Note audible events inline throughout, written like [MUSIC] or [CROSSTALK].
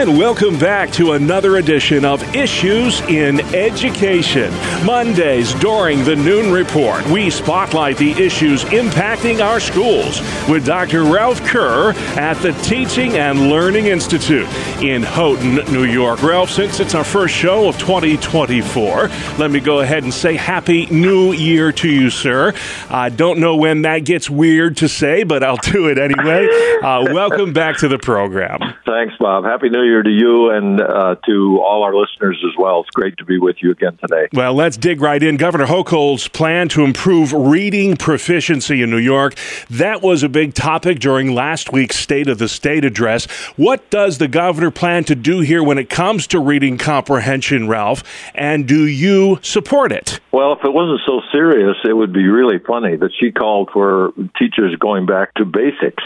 And welcome back to another edition of Issues in Education. Mondays during the Noon Report, we spotlight the issues impacting our schools with Dr. Ralph Kerr at the Teaching and Learning Institute in Houghton, New York. Ralph, since it's our first show of 2024, let me go ahead and say Happy New Year to you, sir. I don't know when that gets weird to say, but I'll do it anyway. Uh, welcome back to the program. Thanks, Bob. Happy New Year to you and uh, to all our listeners as well. It's great to be with you again today. Well, let's dig right in. Governor Hochul's plan to improve reading proficiency in New York. That was a big topic during last week's State of the State address. What does the governor plan to do here when it comes to reading comprehension, Ralph? And do you support it? Well, if it wasn't so serious, it would be really funny that she called for teachers going back to basics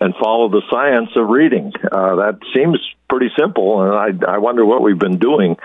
and follow the science of reading. Uh, that seems pretty simple, and I, I wonder what we've been doing.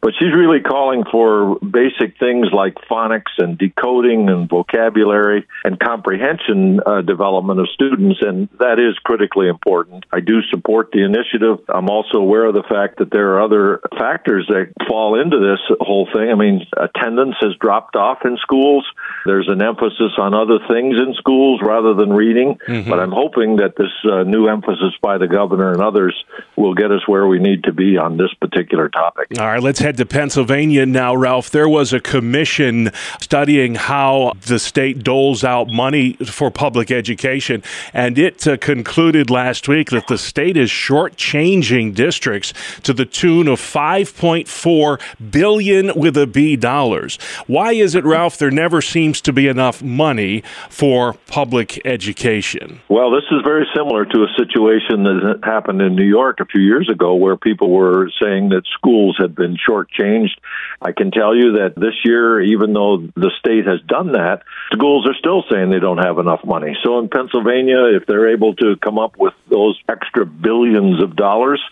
But she's really calling for basic things like phonics and decoding and vocabulary and comprehension uh, development of students, and that is critically important. I do support the initiative. I'm also aware of the fact that there are other factors that fall into this whole thing. I mean, attendance has dropped off in schools. There's an emphasis on other things in schools rather than reading. Mm-hmm. But I'm hoping that this uh, new emphasis by the governor and others will get us where we need to be on this particular topic. All right, let's head to Pennsylvania now, Ralph. There was a commission studying how the state doles out money for public education, and it uh, concluded last week that the state is shortchanging districts to the tune of 5.4 billion with a B dollars. Why is it, Ralph? There never seems to be enough money for public education. Well, this is very similar to a situation that happened in New York a few years ago where people were saying that schools had been shortchanged. I can tell you that this year, even though the state has done that, schools are still saying they don't have enough money. So in Pennsylvania, if they're able to come up with those extra billions of dollars,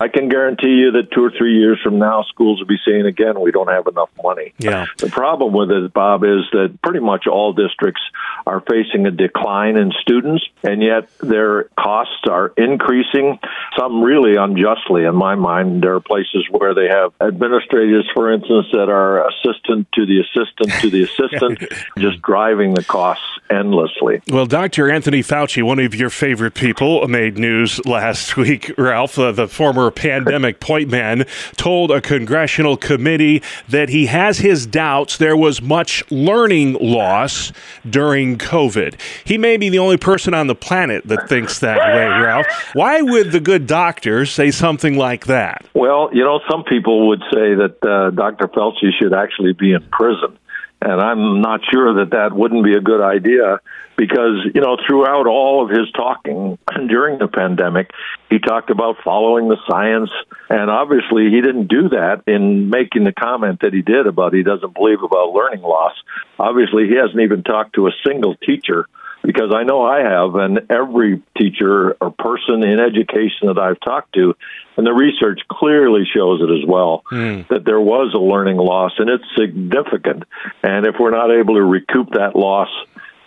I can guarantee you that two or three years from now, schools will be saying again, we don't have enough money. Yeah. The problem with it, Bob, is that pretty much all districts are facing a decline in students, and yet their costs are increasing. Some really unjustly, in my mind. There are places where they have administrators, for instance, that are assistant to the assistant to the assistant, [LAUGHS] just driving the costs endlessly. Well, Dr. Anthony Fauci, one of your favorite people, made news last [LAUGHS] week. Ralph, uh, the former pandemic point man, told a congressional committee that he has his doubts there was much learning loss during COVID. He may be the only person on the planet that thinks that way, Ralph. Why would the good doctor say something like that? Well, you know, some people would say that uh, Dr. Fauci should actually be in prison. And I'm not sure that that wouldn't be a good idea because, you know, throughout all of his talking [CLEARS THROAT] during the pandemic, he talked about following the science. And obviously, he didn't do that in making the comment that he did about he doesn't believe about learning loss. Obviously, he hasn't even talked to a single teacher because I know I have, and every teacher or person in education that I've talked to, and the research clearly shows it as well, mm. that there was a learning loss, and it's significant. And if we're not able to recoup that loss,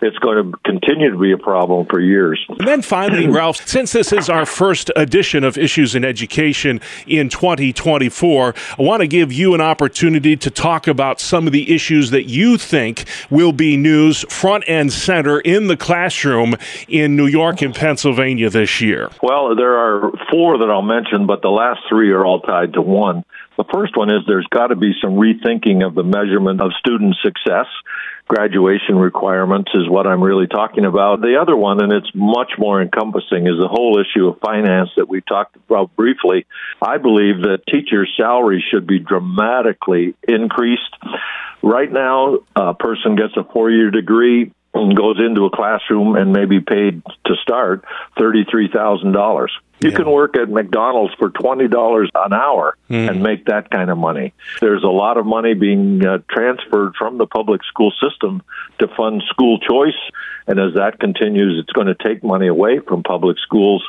it's going to continue to be a problem for years. And then finally, [CLEARS THROAT] Ralph, since this is our first edition of Issues in Education in 2024, I want to give you an opportunity to talk about some of the issues that you think will be news front and center in the classroom in New York and Pennsylvania this year. Well, there are four that I'll mention, but the last three are all tied to one. The first one is there's got to be some rethinking of the measurement of student success graduation requirements is what I'm really talking about. The other one, and it's much more encompassing, is the whole issue of finance that we talked about briefly. I believe that teachers' salaries should be dramatically increased. Right now, a person gets a four year degree and goes into a classroom and may be paid to start $33,000. You yeah. can work at McDonald's for $20 an hour mm. and make that kind of money. There's a lot of money being uh, transferred from the public school system to fund school choice. And as that continues, it's going to take money away from public schools.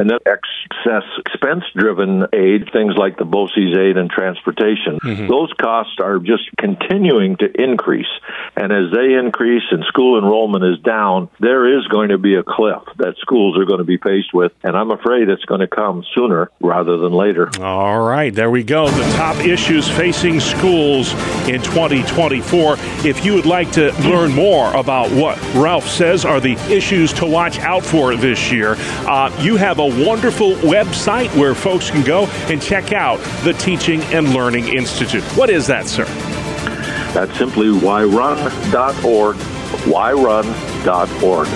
And then excess expense driven aid, things like the BOCES aid and transportation, mm-hmm. those costs are just continuing to increase. And as they increase and school enrollment is down, there is going to be a cliff that schools are going to be faced with. And I'm afraid it's going to come sooner rather than later. All right, there we go. The top issues facing schools in 2024. If you would like to learn more about what Ralph says are the issues to watch out for this year, uh, you have wonderful website where folks can go and check out the Teaching and Learning Institute. What is that, sir? That's simply whyrun.org, whyrun.org.